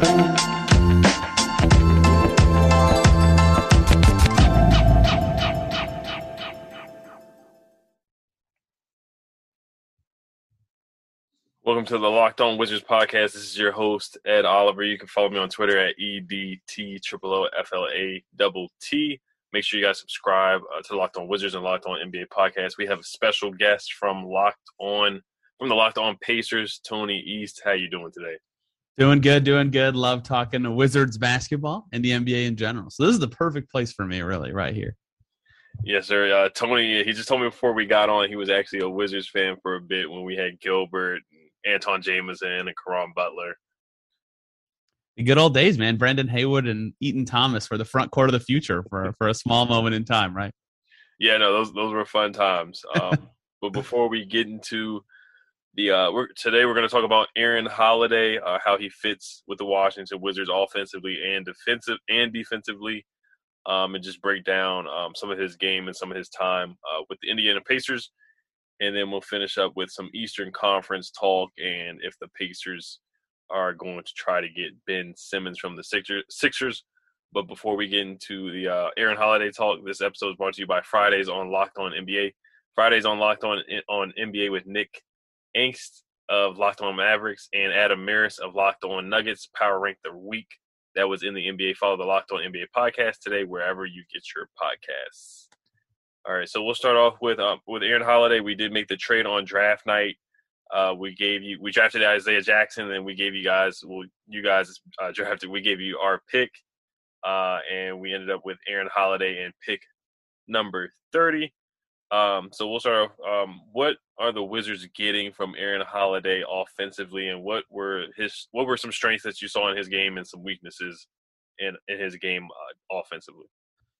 Welcome to the Locked On Wizards podcast. This is your host Ed Oliver. You can follow me on Twitter at edtflaflat. Make sure you guys subscribe uh, to Locked On Wizards and Locked On NBA podcast. We have a special guest from Locked On from the Locked On Pacers, Tony East. How you doing today? Doing good, doing good. Love talking to Wizards basketball and the NBA in general. So this is the perfect place for me, really, right here. Yes, sir. Uh, Tony, he just told me before we got on he was actually a Wizards fan for a bit when we had Gilbert Antawn Jamison, and Caron Butler. The good old days, man. Brendan Haywood and Etan Thomas for the front court of the future for for a small moment in time, right? Yeah, no, those those were fun times. Um, but before we get into the uh, we're, today, we're going to talk about Aaron Holiday, uh, how he fits with the Washington Wizards offensively and defensive and defensively, um, and just break down um, some of his game and some of his time uh, with the Indiana Pacers and then we'll finish up with some Eastern Conference talk and if the Pacers are going to try to get Ben Simmons from the Sixers. But before we get into the uh, Aaron Holiday talk, this episode is brought to you by Fridays on Locked On NBA. Fridays on Locked On on NBA with Nick Angst of Locked On Mavericks and Adam Mares of Locked On Nuggets. Power rank the week that was in the NBA. Follow the Locked On NBA podcast today wherever you get your podcasts. All right, so we'll start off with um, with Aaron Holiday. We did make the trade on draft night. Uh, we gave you we drafted Isaiah Jackson, and we gave you guys well, you guys uh, drafted. We gave you our pick, uh, and we ended up with Aaron Holiday and pick number thirty. Um, so we'll start off. Um, what are the Wizards getting from Aaron Holiday offensively, and what were his what were some strengths that you saw in his game and some weaknesses in in his game uh, offensively?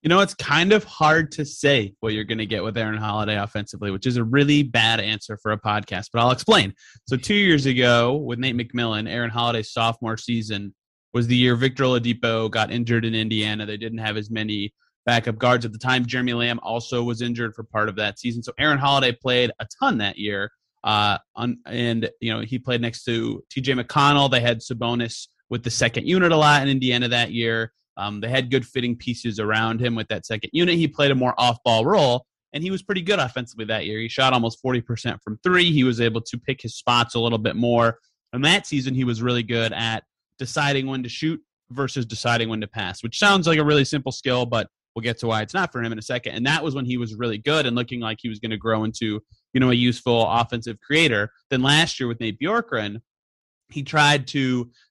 You know, it's kind of hard to say what you're going to get with Aaron Holiday offensively, which is a really bad answer for a podcast, but I'll explain. So, two years ago with Nate McMillan, Aaron Holiday's sophomore season was the year Victor Oladipo got injured in Indiana. They didn't have as many backup guards at the time. Jeremy Lamb also was injured for part of that season. So, Aaron Holiday played a ton that year. Uh, on, and, you know, he played next to TJ McConnell. They had Sabonis with the second unit a lot in Indiana that year. Um, they had good fitting pieces around him with that second unit. He played a more off ball role, and he was pretty good offensively that year. He shot almost 40% from three. He was able to pick his spots a little bit more. And that season, he was really good at deciding when to shoot versus deciding when to pass, which sounds like a really simple skill, but we'll get to why it's not for him in a second. And that was when he was really good and looking like he was going to grow into, you know, a useful offensive creator. Then last year with Nate Bjorkgren, he tried to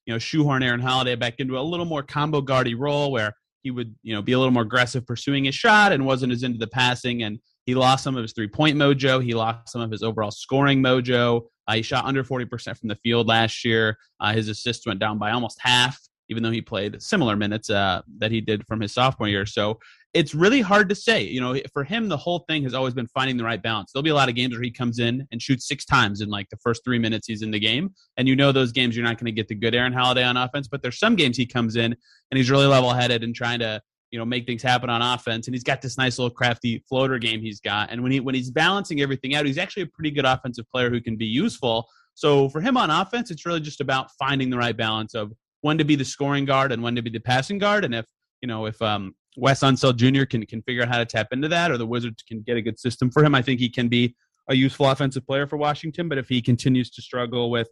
you know shoehorn Aaron Holiday back into a little more combo guardy role where he would you know be a little more aggressive pursuing his shot and wasn't as into the passing. And he lost some of his three point mojo. He lost some of his overall scoring mojo. Uh, he shot under 40% from the field last year. Uh, his assists went down by almost half even though he played similar minutes uh, that he did from his sophomore year. So it's really hard to say. You know, for him, the whole thing has always been finding the right balance. There'll be a lot of games where he comes in and shoots six times in like the first three minutes he's in the game. And you know, those games you're not going to get the good Aaron Holiday on offense, but there's some games he comes in and he's really level headed and trying to, you know, make things happen on offense. And he's got this nice little crafty floater game he's got. And when he, when he's balancing everything out, he's actually a pretty good offensive player who can be useful. So for him on offense, it's really just about finding the right balance of when to be the scoring guard and when to be the passing guard. And if you know if um, Wes Unseld Jr. can can figure out how to tap into that, or the Wizards can get a good system for him, I think he can be a useful offensive player for Washington. But if he continues to struggle with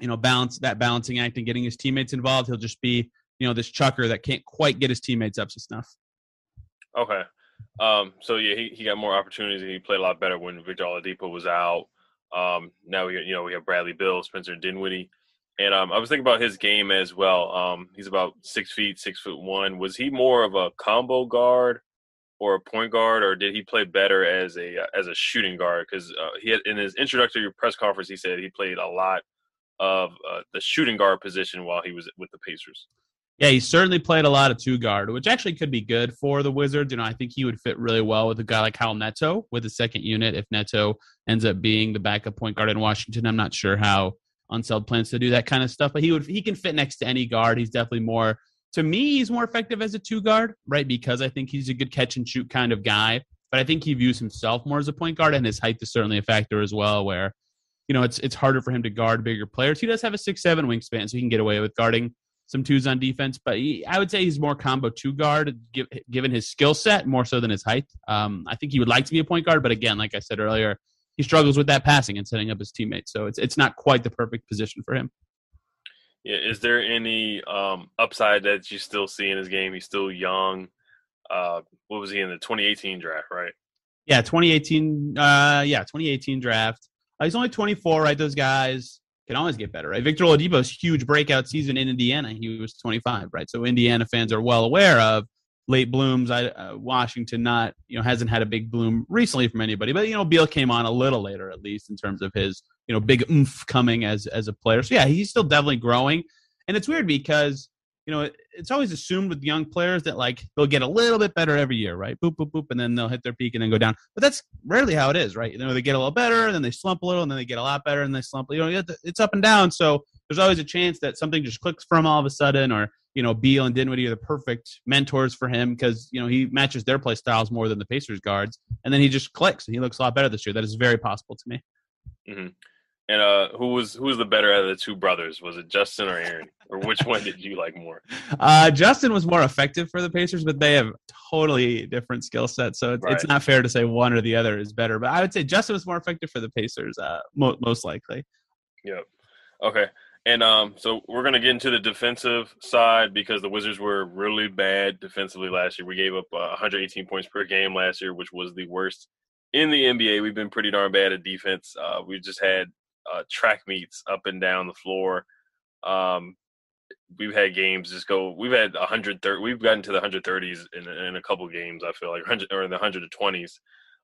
you know balance that balancing act and getting his teammates involved, he'll just be you know this chucker that can't quite get his teammates up to snuff. Okay. Um, so yeah, he, he got more opportunities. He played a lot better when Victor Oladipo was out. Um, now we you know we have Bradley Beal, Spencer Dinwiddie, and um, I was thinking about his game as well. Um, he's about six feet, six foot one. Was he more of a combo guard or a point guard, or did he play better as a uh, as a shooting guard? Because uh, he had in his introductory press conference, he said he played a lot of uh, the shooting guard position while he was with the Pacers. Yeah, he certainly played a lot of two guard, which actually could be good for the Wizards. You know, I think he would fit really well with a guy like Raul Neto with the second unit. If Neto ends up being the backup point guard in Washington, I'm not sure how Unseld plans to do that kind of stuff, but he would he can fit next to any guard. He's definitely more to me, he's more effective as a two guard, right? Because I think he's a good catch and shoot kind of guy. But I think he views himself more as a point guard, and his height is certainly a factor as well. Where you know it's it's harder for him to guard bigger players. He does have a six seven wingspan, so he can get away with guarding some twos on defense. But he, I would say he's more combo two guard, give, given his skill set more so than his height. Um, I think he would like to be a point guard, but again, like I said earlier, he struggles with that passing and setting up his teammates. So it's it's not quite the perfect position for him. Yeah, is there any um, upside that you still see in his game? He's still young. Uh, what was he in the 2018 draft, right? Yeah, 2018. Uh, yeah, 2018 draft. Uh, he's only 24, right? Those guys can always get better, right? Victor Oladipo's huge breakout season in Indiana, he was 25, right? So Indiana fans are well aware of late blooms. I, uh, Washington not, you know, hasn't had a big bloom recently from anybody, but you know, Beal came on a little later, at least in terms of his, you know, big oomph coming as as a player. So yeah, he's still definitely growing, and it's weird because you know, it's always assumed with young players that like they'll get a little bit better every year, right? Boop, boop, boop, and then they'll hit their peak and then go down. But that's rarely how it is, right? You know, they get a little better, and then they slump a little, and then they get a lot better, and they slump. You know, it's up and down. So there's always a chance that something just clicks from all of a sudden, or you know, Beal and Dinwiddie are the perfect mentors for him because you know he matches their play styles more than the Pacers guards, and then he just clicks and he looks a lot better this year. That is very possible to me. Mm-hmm. And uh, who was who was the better out of the two brothers? Was it Justin or Aaron, or which one did you like more? Uh, Justin was more effective for the Pacers, but they have totally different skill sets, so it's, right. it's, not fair to say one or the other is better. But I would say Justin was more effective for the Pacers, uh, mo- most likely. Yep. Okay. And um, so we're going to get into the defensive side because the Wizards were really bad defensively last year. We gave up uh, 118 points per game last year, which was the worst in the NBA. We've been pretty darn bad at defense. Uh, we just had uh, track meets up and down the floor. Um, we've had games just go. We've had 130. We've gotten to the 130s in, in a couple games. I feel like 100 or in the 120s.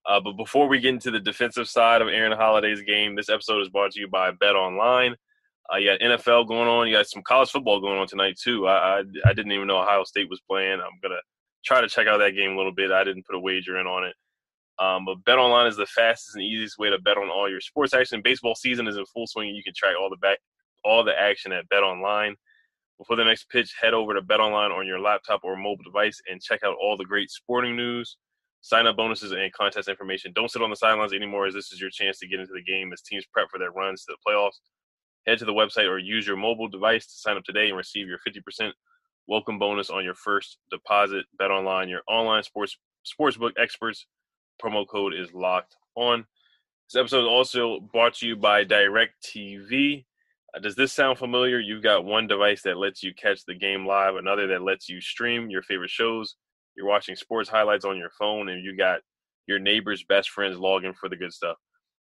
Uh, but before we get into the defensive side of Aaron Holiday's game, this episode is brought to you by Bet Online. Uh, you got NFL going on. You got some college football going on tonight too. I, I, I didn't even know Ohio State was playing. I'm gonna try to check out that game a little bit. I didn't put a wager in on it. Um, but Bet Online is the fastest and easiest way to bet on all your sports action. Baseball season is in full swing. You can track all the back, all the action at Bet Online. Before the next pitch, head over to Bet Online on your laptop or mobile device and check out all the great sporting news, sign up bonuses, and contest information. Don't sit on the sidelines anymore, as this is your chance to get into the game as teams prep for their runs to the playoffs. Head to the website or use your mobile device to sign up today and receive your 50% welcome bonus on your first deposit. Bet Online, your online sports sportsbook experts promo code is locked on. This episode is also brought to you by DirecTV. Uh, does this sound familiar? You've got one device that lets you catch the game live, another that lets you stream your favorite shows. You're watching sports highlights on your phone, and you got your neighbor's best friends logging for the good stuff.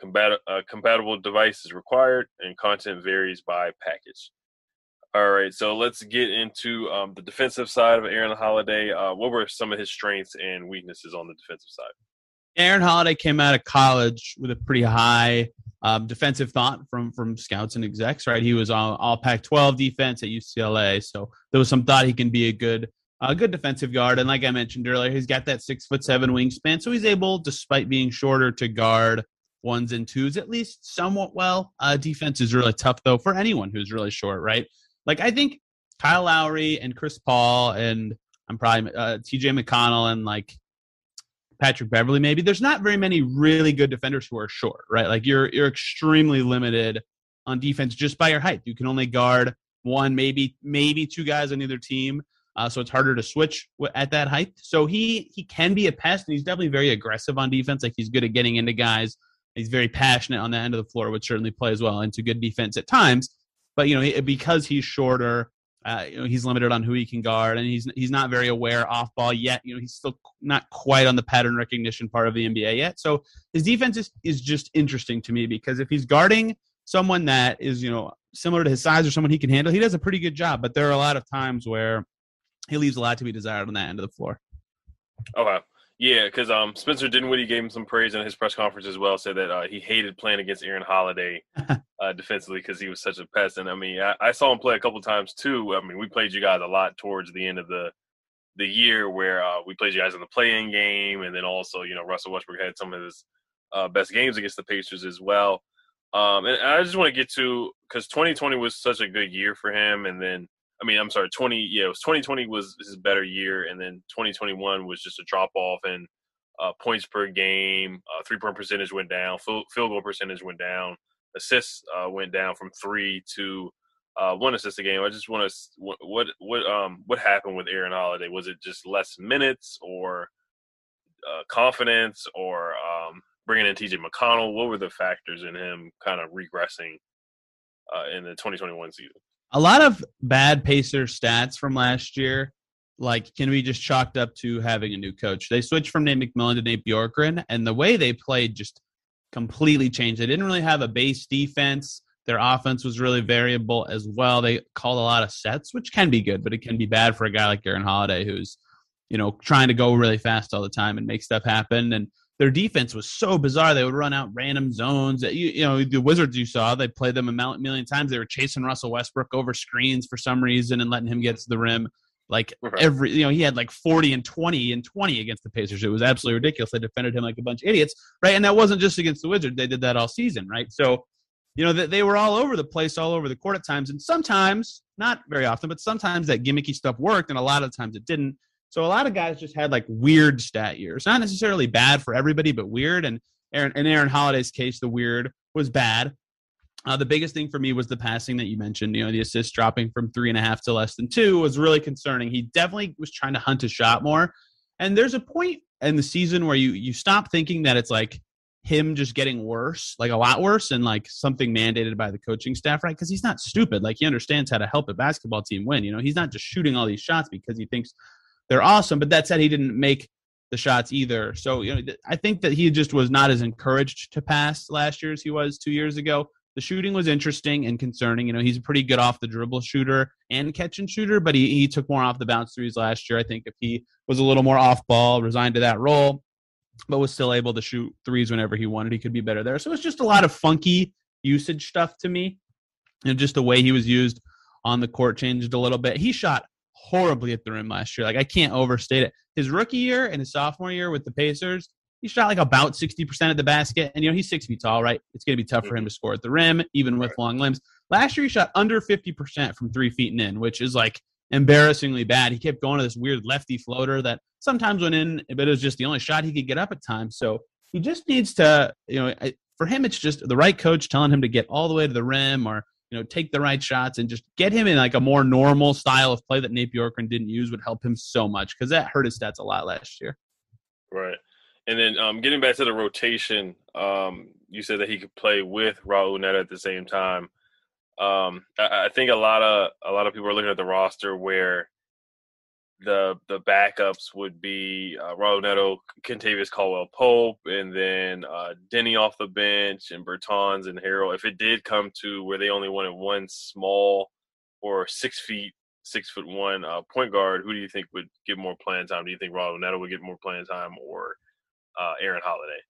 Combat- uh, compatible device is required and content varies by package. All right, so let's get into um, the defensive side of Aaron Holiday. Uh, what were some of his strengths and weaknesses on the defensive side? Aaron Holiday came out of college with a pretty high um, defensive thought from from scouts and execs. Right, he was all, all Pac-12 defense at UCLA, so there was some thought he can be a good a good defensive guard. And like I mentioned earlier, he's got that six foot seven wingspan, so he's able, despite being shorter, to guard ones and twos at least somewhat well. Uh, defense is really tough though for anyone who's really short, right? Like I think Kyle Lowry and Chris Paul and I'm probably uh, T.J. McConnell and like Patrick Beverley. Maybe there's not very many really good defenders who are short, right? Like you're you're extremely limited on defense just by your height. You can only guard one, maybe maybe two guys on either team. Uh, so it's harder to switch at that height. So he he can be a pest, and he's definitely very aggressive on defense. Like he's good at getting into guys. He's very passionate on the end of the floor, which certainly plays well into good defense at times. But you know, because he's shorter, uh, you know, he's limited on who he can guard, and he's he's not very aware off ball yet. You know, he's still not quite on the pattern recognition part of the NBA yet. So his defense is, is just interesting to me because if he's guarding someone that is you know similar to his size or someone he can handle, he does a pretty good job. But there are a lot of times where he leaves a lot to be desired on that end of the floor. Okay. Yeah, because um, Spencer Dinwiddie gave him some praise in his press conference as well. Said that uh, he hated playing against Aaron Holiday uh, defensively because he was such a pest. And I mean, I, I, saw him play a couple times too. I mean, we played you guys a lot towards the end of the the year where uh, we played you guys in the play-in game, and then also you know Russell Westbrook had some of his uh, best games against the Pacers as well. Um, and I just want to get to because 2020 was such a good year for him, and then I mean, I'm sorry, 20, yeah, it was 2020 was his better year, and then 2021 was just a drop off in uh, points per game, uh, three point percentage went down, field, goal percentage went down, assists uh, went down from three to uh, one assist a game. I just want to what, what what um what happened with Aaron Holiday? Was it just less minutes or uh, confidence or um, bringing in TJ McConnell? What were the factors in him kind of regressing uh, in the 2021 season? A lot of bad Pacer stats from last year, like can be just chalked up to having a new coach. They switched from Nate McMillan to Nate Bjorkgren, and the way they played just completely changed. They didn't really have a base defense. Their offense was really variable as well. They called a lot of sets, which can be good, but it can be bad for a guy like Aaron Holiday who's, you know, trying to go really fast all the time and make stuff happen. And their defense was so bizarre. They would run out random zones. You, you know, the Wizards you saw, they played them a million times. They were chasing Russell Westbrook over screens for some reason and letting him get to the rim. Like every, you know, he had like 40 and 20 and 20 against the Pacers. It was absolutely ridiculous. They defended him like a bunch of idiots, right? And that wasn't just against the Wizards. They did that all season, right? So, you know, that they were all over the place, all over the court at times. And sometimes, not very often, but sometimes that gimmicky stuff worked, and a lot of times it didn't. So a lot of guys just had like weird stat years. Not necessarily bad for everybody, but weird. And Aaron, in Aaron Holiday's case, the weird was bad. Uh, the biggest thing for me was the passing that you mentioned. You know, the assist dropping from three and a half to less than two was really concerning. He definitely was trying to hunt a shot more. And there's a point in the season where you you stop thinking that it's like him just getting worse, like a lot worse, and like something mandated by the coaching staff, right? Because he's not stupid. Like he understands how to help a basketball team win. You know, he's not just shooting all these shots because he thinks they're awesome. But that said, he didn't make the shots either. So you know, I think that he just was not as encouraged to pass last year as he was two years ago. The shooting was interesting and concerning. You know, he's a pretty good off the dribble shooter and catch and shooter, but he, he took more off the bounce threes last year. I think if he was a little more off ball, resigned to that role, but was still able to shoot threes whenever he wanted, he could be better there. So it's just a lot of funky usage stuff to me. And just the way he was used on the court changed a little bit. He shot horribly at the rim last year. Like I can't overstate it. His rookie year and his sophomore year with the Pacers, he shot like about 60% at the basket. And, you know, he's six feet tall, right? It's going to be tough for him mm-hmm. to score at the rim, even with long limbs. Last year, he shot under 50% from three feet and in, which is like embarrassingly bad. He kept going to this weird lefty floater that sometimes went in, but it was just the only shot he could get up at times. So he just needs to, you know, for him, it's just the right coach telling him to get all the way to the rim or you know, take the right shots and just get him in like a more normal style of play that Nate Bjorkgren didn't use would help him so much because that hurt his stats a lot last year. Right. And then um, getting back to the rotation, um, you said that he could play with Raul Neto at the same time. Um, I, I, think a lot of a lot of people are looking at the roster where the the backups would be uh, Raul Neto, Kentavious Caldwell Pope, and then uh, Deni off the bench, and Bertans and Harrell. If it did come to where they only wanted one small or six feet, six foot one uh, point guard, who do you think would get more playing time? Do you think Raul Neto would get more playing time, or uh, Aaron Holiday?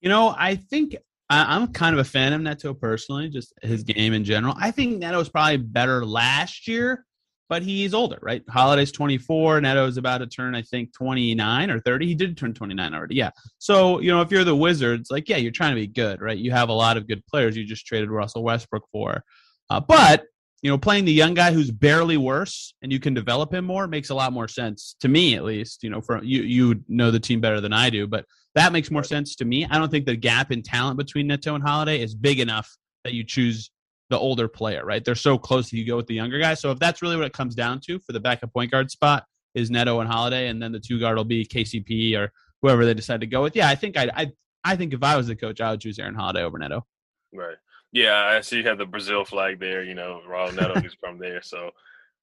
You know, I think I, am kind of a fan of Neto personally, just his game in general. I think Neto was probably better last year, but he's older, right? Holiday's 24. Neto is about to turn, I think, 29 or 30. He did turn 29 already. Yeah. So, you know, if you're the Wizards, like, yeah, you're trying to be good, right? You have a lot of good players you just traded Russell Westbrook for. Uh, but you know, playing the young guy who's barely worse and you can develop him more makes a lot more sense to me, at least. You know, for you, you know the team better than I do, but that makes more sense to me. I don't think the gap in talent between Neto and Holiday is big enough that you choose the older player, right? They're so close that you go with the younger guy. So if that's really what it comes down to for the backup point guard spot is Neto and Holiday, and then the two guard will be KCP or whoever they decide to go with. Yeah, I think I I I think if I was the coach, I would choose Aaron Holiday over Neto. Right. Yeah, I see you have the Brazil flag there. You know, Raul Neto is from there, so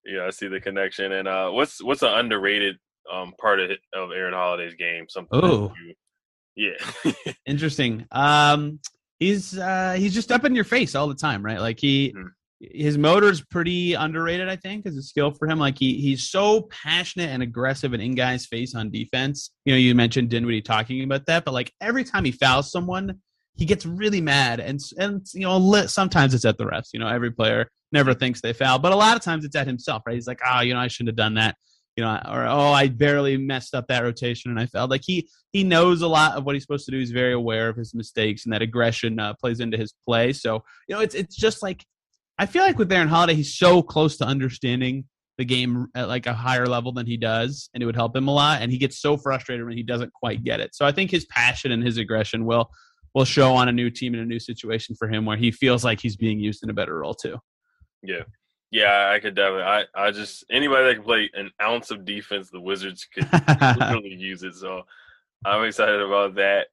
yeah, I see the connection. And uh, what's what's an underrated um, part of of Aaron Holiday's game? Something. Oh, yeah. Interesting. Um, he's uh, he's just up in your face all the time, right? Like he. Mm-hmm. His motor's pretty underrated, I think, as a skill for him. Like he he's so passionate and aggressive and in guys' face on defense. You know, you mentioned Dinwiddie talking about that, but like every time he fouls someone, he gets really mad and and you know sometimes it's at the refs you know every player never thinks they foul but a lot of times it's at himself right he's like oh you know i shouldn't have done that you know or oh i barely messed up that rotation and i felt like he he knows a lot of what he's supposed to do. He's very aware of his mistakes and that aggression uh, plays into his play. So you know it's it's just like i feel like with aaron holiday he's so close to understanding the game at like a higher level than he does and it would help him a lot. And he gets so frustrated when he doesn't quite get it. So i think his passion and his aggression will will show on a new team in a new situation for him where he feels like he's being used in a better role too. Yeah. Yeah, I could definitely. I, I just anybody that can play an ounce of defense, the Wizards could really use it. So I'm excited about that.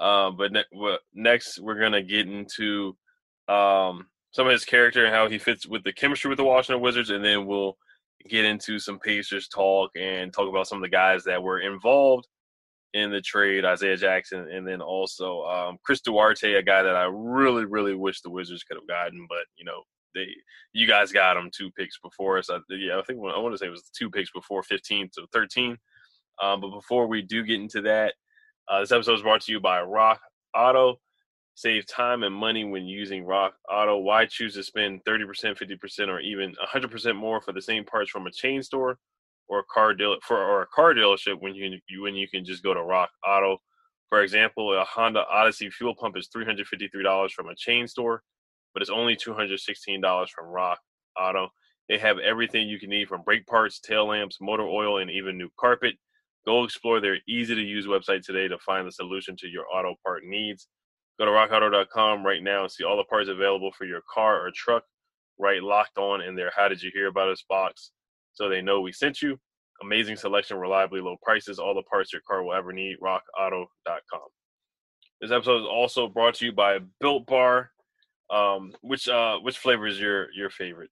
Um, but ne- well, next, we're gonna get into um, some of his character and how he fits with the chemistry with the Washington Wizards, and then we'll get into some Pacers talk and talk about some of the guys that were involved in the trade, Isaiah Jackson, and then also um, Chris Duarte, a guy that I really, really wish the Wizards could have gotten, but you know they, you guys got them two picks before us. I, yeah, I think I want to say it was two picks before 15 to 13. Um, but before we do get into that, uh, this episode is brought to you by Rock Auto. Save time and money when using Rock Auto. Why choose to spend 30%, 50%, or even 100% more for the same parts from a chain store? or a car deal for or a car dealership when you, you when you can just go to Rock Auto. For example, a Honda Odyssey fuel pump is three hundred fifty three dollars from a chain store, but it's only two hundred sixteen dollars from Rock Auto. They have everything you can need from brake parts, tail lamps, motor oil, and even new carpet. Go explore their easy to use website today to find the solution to your auto part needs. Go to rockauto.com right now and see all the parts available for your car or truck. Right locked on in their How Did You Hear About Us box so they know we sent you. Amazing selection, reliably low prices, all the parts your car will ever need. RockAuto.com. This episode is also brought to you by Built Bar. Um, which uh, which flavor is your your favorite?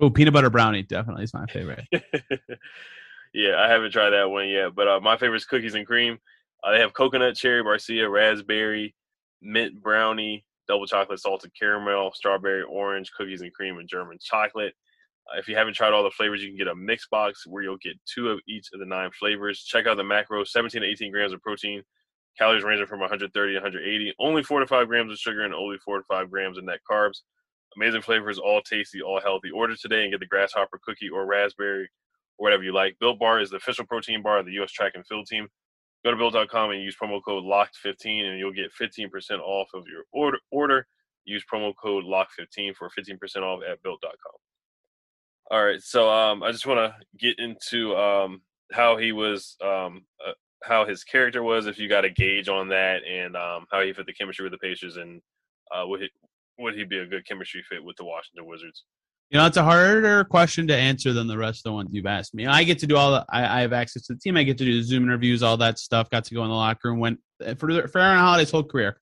Oh, peanut butter brownie definitely is my favorite. yeah, I haven't tried that one yet, but uh, my favorite is cookies and cream. Uh, they have coconut, cherry, barcia, raspberry, mint brownie, double chocolate, salted caramel, strawberry, orange, cookies and cream, and German chocolate. Uh, if you haven't tried all the flavors, you can get a mix box where you'll get two of each of the nine flavors. Check out the macros 17 to 18 grams of protein, calories ranging from 130 to 180, only 4 to 5 grams of sugar, and only 4 to 5 grams of net carbs. Amazing flavors, all tasty, all healthy. Order today and get the grasshopper cookie or raspberry or whatever you like. Built Bar is the official protein bar of the U.S. track and field team. Go to built.com and use promo code LOCKED15 and you'll get 15% off of your order. order. Use promo code LOCK15 for 15% off at built.com. All right, so um, I just want to get into um, how he was, um, uh, how his character was, if you got a gauge on that, and um, how he fit the chemistry with the Pacers, and uh, would he would he be a good chemistry fit with the Washington Wizards? You know, it's a harder question to answer than the rest of the ones you've asked me. I get to do all the, I, I have access to the team. I get to do the Zoom interviews, all that stuff. Got to go in the locker room. Went for for Aaron Holiday's whole career,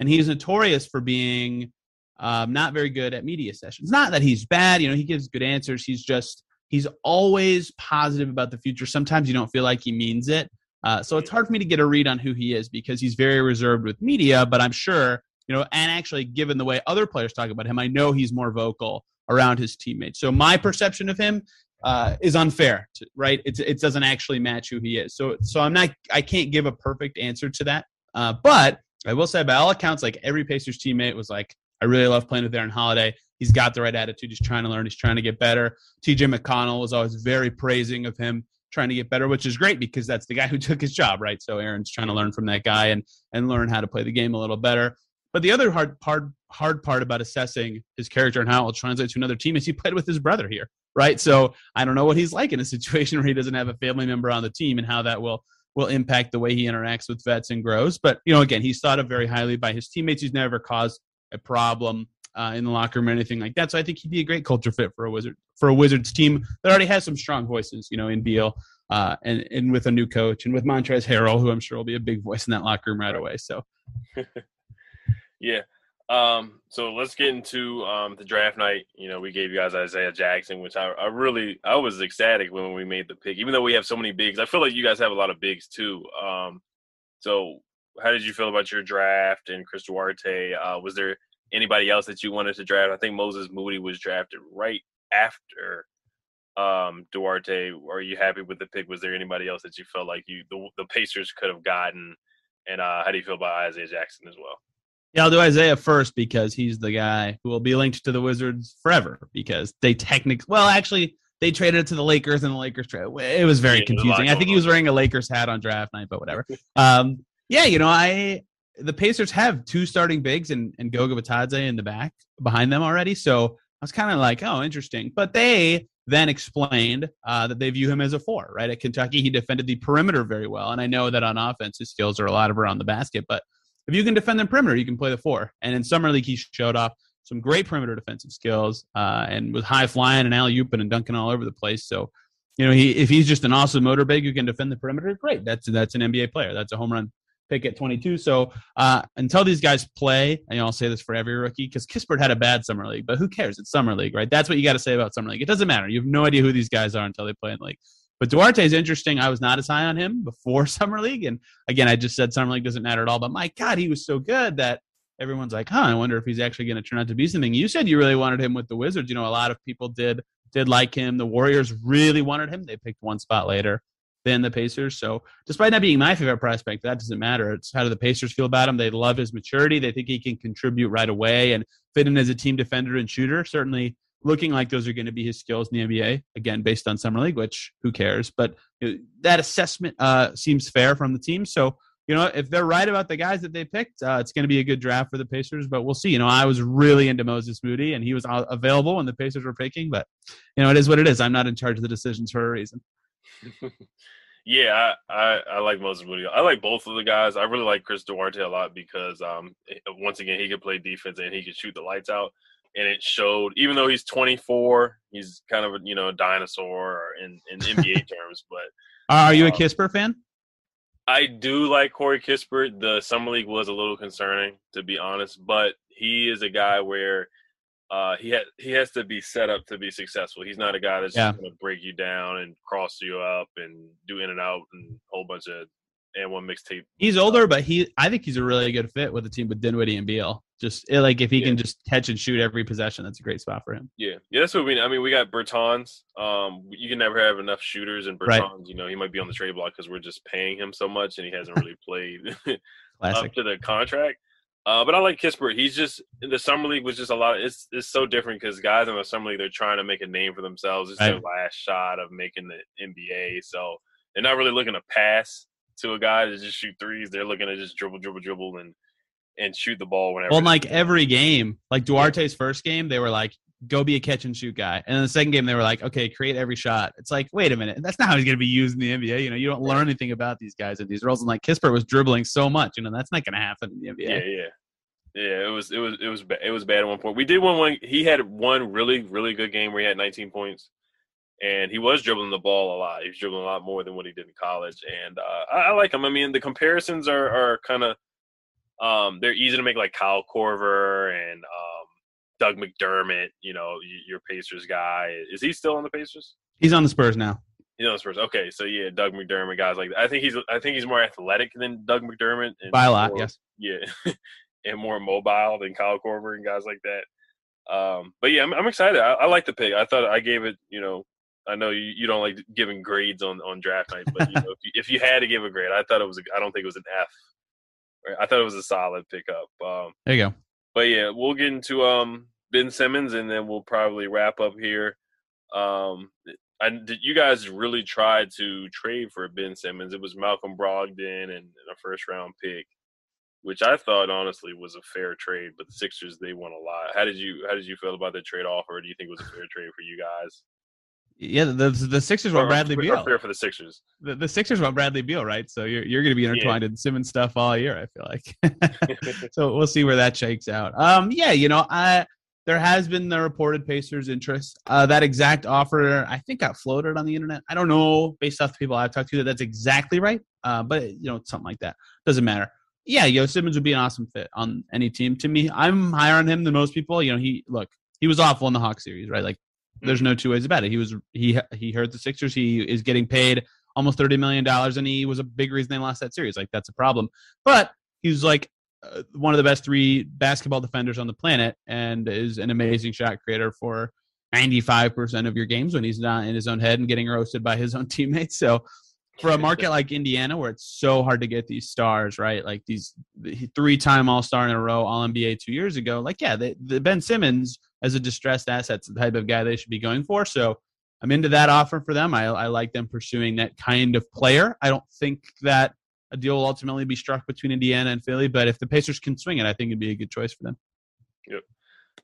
and he's notorious for being um, not very good at media sessions. Not that he's bad, you know, he gives good answers. He's just he's always positive about the future. Sometimes you don't feel like he means it. Uh, so it's hard for me to get a read on who he is because he's very reserved with media. But I'm sure, you know, and actually, given the way other players talk about him, I know he's more vocal around his teammates. So my perception of him uh, is unfair, to, right? It, it doesn't actually match who he is. So, so I'm not, I can't give a perfect answer to that. Uh, but I will say, by all accounts, like every Pacers teammate was like, I really love playing with Aaron Holiday. He's got the right attitude. He's trying to learn. He's trying to get better. TJ McConnell was always very praising of him trying to get better, which is great because that's the guy who took his job, right? So Aaron's trying to learn from that guy and and learn how to play the game a little better. But the other hard part hard part about assessing his character and how it will translate to another team is he played with his brother here, right? So I don't know what he's like in a situation where he doesn't have a family member on the team and how that will will impact the way he interacts with vets and grows. But you know, again, he's thought of very highly by his teammates. He's never caused a problem uh, in the locker room or anything like that. So I think he'd be a great culture fit for a wizard for a Wizards team that already has some strong voices, you know, in Beal uh, and and with a new coach and with Montrezl Harrell, who I'm sure will be a big voice in that locker room right away. So, yeah. Um, so let's get into um, the draft night. You know, we gave you guys Isaiah Jackson, which I, I really I was ecstatic when we made the pick. Even though we have so many bigs, I feel like you guys have a lot of bigs too. Um, so how did you feel about your draft and Chris Duarte? Uh, was there anybody else that you wanted to draft? I think Moses Moody was drafted right after um, Duarte. Are you happy with the pick? Was there anybody else that you felt like you the, the Pacers could have gotten? And uh, how do you feel about Isaiah Jackson as well? Yeah, I'll do Isaiah first because he's the guy who will be linked to the Wizards forever because they technically, well, actually, they traded it to the Lakers and the Lakers traded. It was very yeah, confusing. I think he was wearing a Lakers hat on draft night, but whatever. um, yeah, you know, I the Pacers have two starting bigs and, and Goga Bitadze in the back behind them already. So I was kind of like, oh, interesting. But they then explained uh, that they view him as a four, right? At Kentucky, he defended the perimeter very well. And I know that on offense, his skills are a lot of around the basket. But if you can defend the perimeter, you can play the four. And in Summer League, he showed off some great perimeter defensive skills uh, and was high flying and alley ooping and dunking all over the place. So, you know, he if he's just an awesome motor big who can defend the perimeter, great. That's that's an NBA player. That's a home run pick at 22. So uh, until these guys play, and I'll say this for every rookie, because Kispert had a bad summer league, but who cares? It's summer league, right? That's what you got to say about summer league. It doesn't matter. You have no idea who these guys are until they play in the league. But Duarte is interesting. I was not as high on him before summer league, and again, I just said summer league doesn't matter at all. But my God, he was so good that everyone's like, "Huh, I wonder if he's actually going to turn out to be something." You said you really wanted him with the Wizards. You know, a lot of people did did like him. The Warriors really wanted him. They picked one spot later than the Pacers. So, despite not being my favorite prospect, that doesn't matter. It's how do the Pacers feel about him? They love his maturity. They think he can contribute right away and fit in as a team defender and shooter. Certainly, looking like those are going to be his skills in the NBA. Again, based on summer league, which who cares? But you know, that assessment uh, seems fair from the team. So. You know, if they're right about the guys that they picked, uh, it's going to be a good draft for the Pacers. But we'll see. You know, I was really into Moses Moody, and he was available when the Pacers were picking. But you know, it is what it is. I'm not in charge of the decisions for a reason. Yeah, I, I, I, like Moses Moody. I like both of the guys. I really like Chris Duarte a lot because um once again he could play defense and he could shoot the lights out. And it showed, even though he's 24, he's kind of a you know a dinosaur in in NBA terms. But are you um, a Kispert fan? I do like Corey Kispert. The summer league was a little concerning, to be honest, but he is a guy where uh, he has he has to be set up to be successful. He's not a guy that's yeah. going to break you down and cross you up and do in and out and a whole bunch of and one mixtape. He's older, but he I think he's a really good fit with the team with Dinwiddie and Beal. Just eh, like if he yeah. can just catch and shoot every possession, that's a great spot for him. Yeah, yeah, that's what we. Mean. I mean, we got Bertans. Um, you can never have enough shooters, and Bertans, right. you know, he might be on the trade block because we're just paying him so much, and he hasn't really played up to the contract. Uh, but I like Kispert. He's just the summer league was just a lot. Of, it's it's so different because guys in the summer league they're trying to make a name for themselves. It's right. their last shot of making the NBA, so they're not really looking to pass to a guy to just shoot threes. They're looking to just dribble, dribble, dribble, and and shoot the ball whenever. Well, like every game, like Duarte's first game, they were like, "Go be a catch and shoot guy," and in the second game, they were like, "Okay, create every shot." It's like, wait a minute, that's not how he's going to be used in the NBA. You know, you don't learn anything about these guys in these roles. And like Kispert was dribbling so much, you know, that's not going to happen in the NBA. Yeah, yeah. Yeah, it was it was it was it was bad at one point. We did one one. He had one really really good game where he had 19 points, and he was dribbling the ball a lot. He was dribbling a lot more than what he did in college, and uh, I, I, like him. I mean, the comparisons are are kind of um, they're easy to make, like Kyle Korver and um, Doug McDermott. You know, your Pacers guy. Is he still on the Pacers? He's on the Spurs now. He's on the Spurs. Okay, so yeah, Doug McDermott, guys like that. I think he's I think he's more athletic than Doug McDermott. By a lot, yes. Yeah. and more mobile than Kyle Korver and guys like that. Um, but yeah, I'm, I'm excited. I, I, like the pick. I thought I gave it, you know, I know you, you don't like giving grades on, on draft night, but you know, if, you, if you had to give a grade, I thought it was. A, I don't think it was an F. I thought it was a solid pickup. Um, there you go. But yeah, we'll get into um, Ben Simmons, and then we'll probably wrap up here. Um, I, did you guys really try to trade for Ben Simmons? It was Malcolm Brogdon and a first round pick, which I thought honestly was a fair trade. But the Sixers they won a lot. How did you how did you feel about the trade offer? Do you think it was a fair trade for you guys? Yeah, the the Sixers want Bradley Beal. Fair for the Sixers. The, the Sixers want Bradley Beal, right? So you're you're going to be intertwined yeah. in Simmons stuff all year. I feel like. so we'll see where that shakes out. Um, yeah, you know, I there has been the reported Pacers interest. Uh, that exact offer, I think, got floated on the internet. I don't know, based off the people I've talked to, that that's exactly right. Uh, but you know, something like that doesn't matter. Yeah, Yo Simmons would be an awesome fit on any team. To me, I'm higher on him than most people. You know, he look, he was awful in the Hawk series, right? Like there's no two ways about it. He was he he hurt the Sixers. He is getting paid almost thirty million dollars, and he was a big reason they lost that series. Like that's a problem. But he's like uh, one of the best three basketball defenders on the planet, and is an amazing shot creator for ninety five percent of your games when he's not in his own head and getting roasted by his own teammates. So. For a market like Indiana, where it's so hard to get these stars, right? Like these three-time All-Star in a row, All NBA two years ago. Like, yeah, the, the Ben Simmons as a distressed asset, the type of guy they should be going for. So I'm into that offer for them. I, I like them pursuing that kind of player. I don't think that a deal will ultimately be struck between Indiana and Philly, but if the Pacers can swing it, I think it'd be a good choice for them. Yep.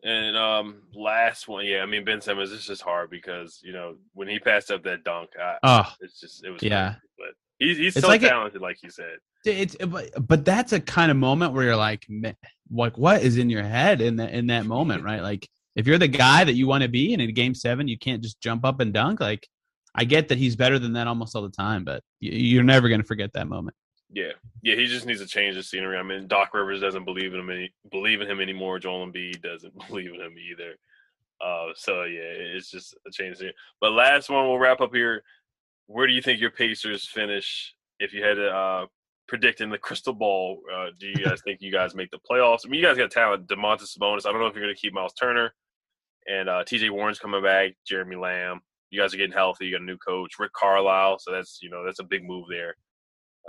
And um, last one, yeah, I mean Ben Simmons. It's just hard because you know when he passed up that dunk, I, oh, it's just it was yeah. Crazy, but he's he's so like talented, like you said. It's but, but that's a kind of moment where you're like, like what is in your head in that in that moment, right? Like if you're the guy that you want to be and in game seven you can't just jump up and dunk like i get that he's better than that almost all the time but you're never going to forget that moment yeah yeah he just needs to change the scenery i mean doc rivers doesn't believe in him any, believe in him anymore joel Embiid doesn't believe in him either uh, so yeah it's just a change here but last one we'll wrap up here where do you think your pacers finish if you had to uh, predict in the crystal ball uh, do you guys think you guys make the playoffs i mean you guys got talent Domantas Sabonis i don't know if you're going to keep Myles Turner and uh, T.J. Warren's coming back. Jeremy Lamb. You guys are getting healthy. You got a new coach, Rick Carlisle. So that's you know that's a big move there.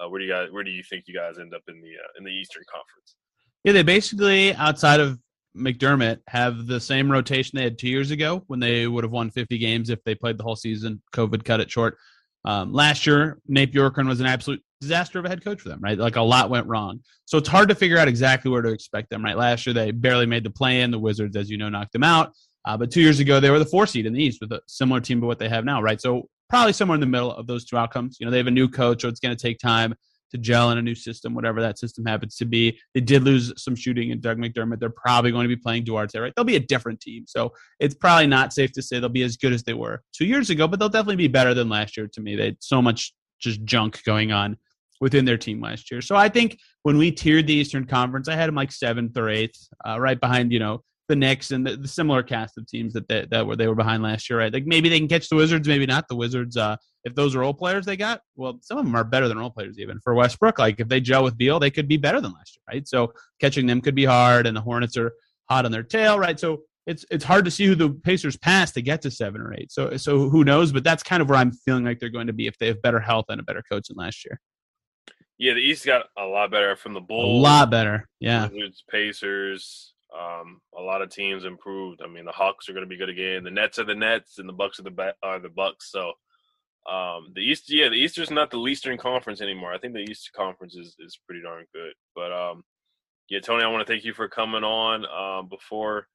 Uh, where do you guys where do you think you guys end up in the uh, in the Eastern Conference? Yeah, they basically outside of McDermott have the same rotation they had two years ago when they would have won 50 games if they played the whole season. COVID cut it short. Um, last year, Nate Bjorkgren was an absolute disaster of a head coach for them, right? Like a lot went wrong. So it's hard to figure out exactly where to expect them, right? Last year, they barely made the play in. The Wizards, as you know, knocked them out. Uh, but two years ago, they were the four seed in the East with a similar team to what they have now, right? So probably somewhere in the middle of those two outcomes. You know, they have a new coach, so it's going to take time to gel in a new system, whatever that system happens to be. They did lose some shooting in Doug McDermott. They're probably going to be playing Duarte, right? They'll be a different team. So it's probably not safe to say they'll be as good as they were two years ago, but they'll definitely be better than last year to me. They had so much just junk going on within their team last year. So I think when we tiered the Eastern Conference, I had them like seventh or eighth, uh, right behind, you know, the Knicks and the, the, similar cast of teams that they, that were they were behind last year, right? Like maybe they can catch the Wizards, maybe not. The Wizards, uh, if those role players they got, well, some of them are better than role players even for Westbrook. Like if they gel with Beal, they could be better than last year, right? So catching them could be hard, and the Hornets are hot on their tail, right? So it's it's hard to see who the Pacers pass to get to seven or eight. So so who knows? But that's kind of where I'm feeling like they're going to be if they have better health and a better coach than last year. Yeah, the East got a lot better from the Bulls. A lot better. Yeah. Wizards, Pacers, um, a lot of teams improved. I mean, the Hawks are going to be good again. The Nets are the Nets, and the Bucks are the are the Bucks. So um, the East, yeah, the East is not the Eastern Conference anymore. I think the East Conference is is pretty darn good. But um, yeah, Tony, I want to thank you for coming on. Um, before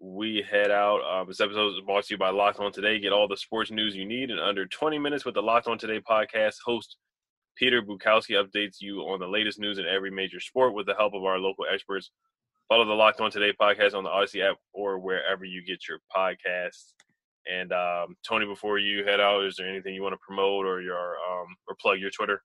we head out, um, this episode is brought to you by Locked On Today. Get all the sports news you need in under 20 minutes with the Locked On Today podcast. Host Peter Bukowski updates you on the latest news in every major sport with the help of our local experts. Follow the Locked On Today podcast on the Odyssey app or wherever you get your podcasts. And um, Tony, before you head out, is there anything you want to promote or your um, or plug your Twitter?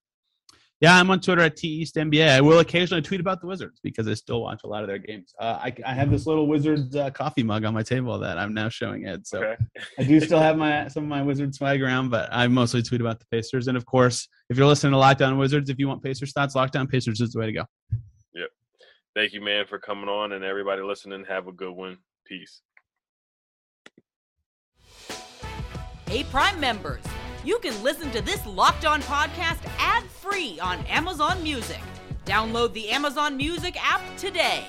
Yeah, I'm on Twitter at TEastNBA. I will occasionally tweet about the Wizards because I still watch a lot of their games. Uh, I, I, have this little Wizards uh, coffee mug on my table that I'm now showing Ed. So okay. I do still have my some of my Wizards swag around, but I mostly tweet about the Pacers. And of course, if you're listening to Locked On Wizards, if you want Pacers thoughts, Locked On Pacers is the way to go. Thank you, man, for coming on, and everybody listening. Have a good one. Peace. Hey, Prime members, you can listen to this Locked On podcast ad free on Amazon Music. Download the Amazon Music app today.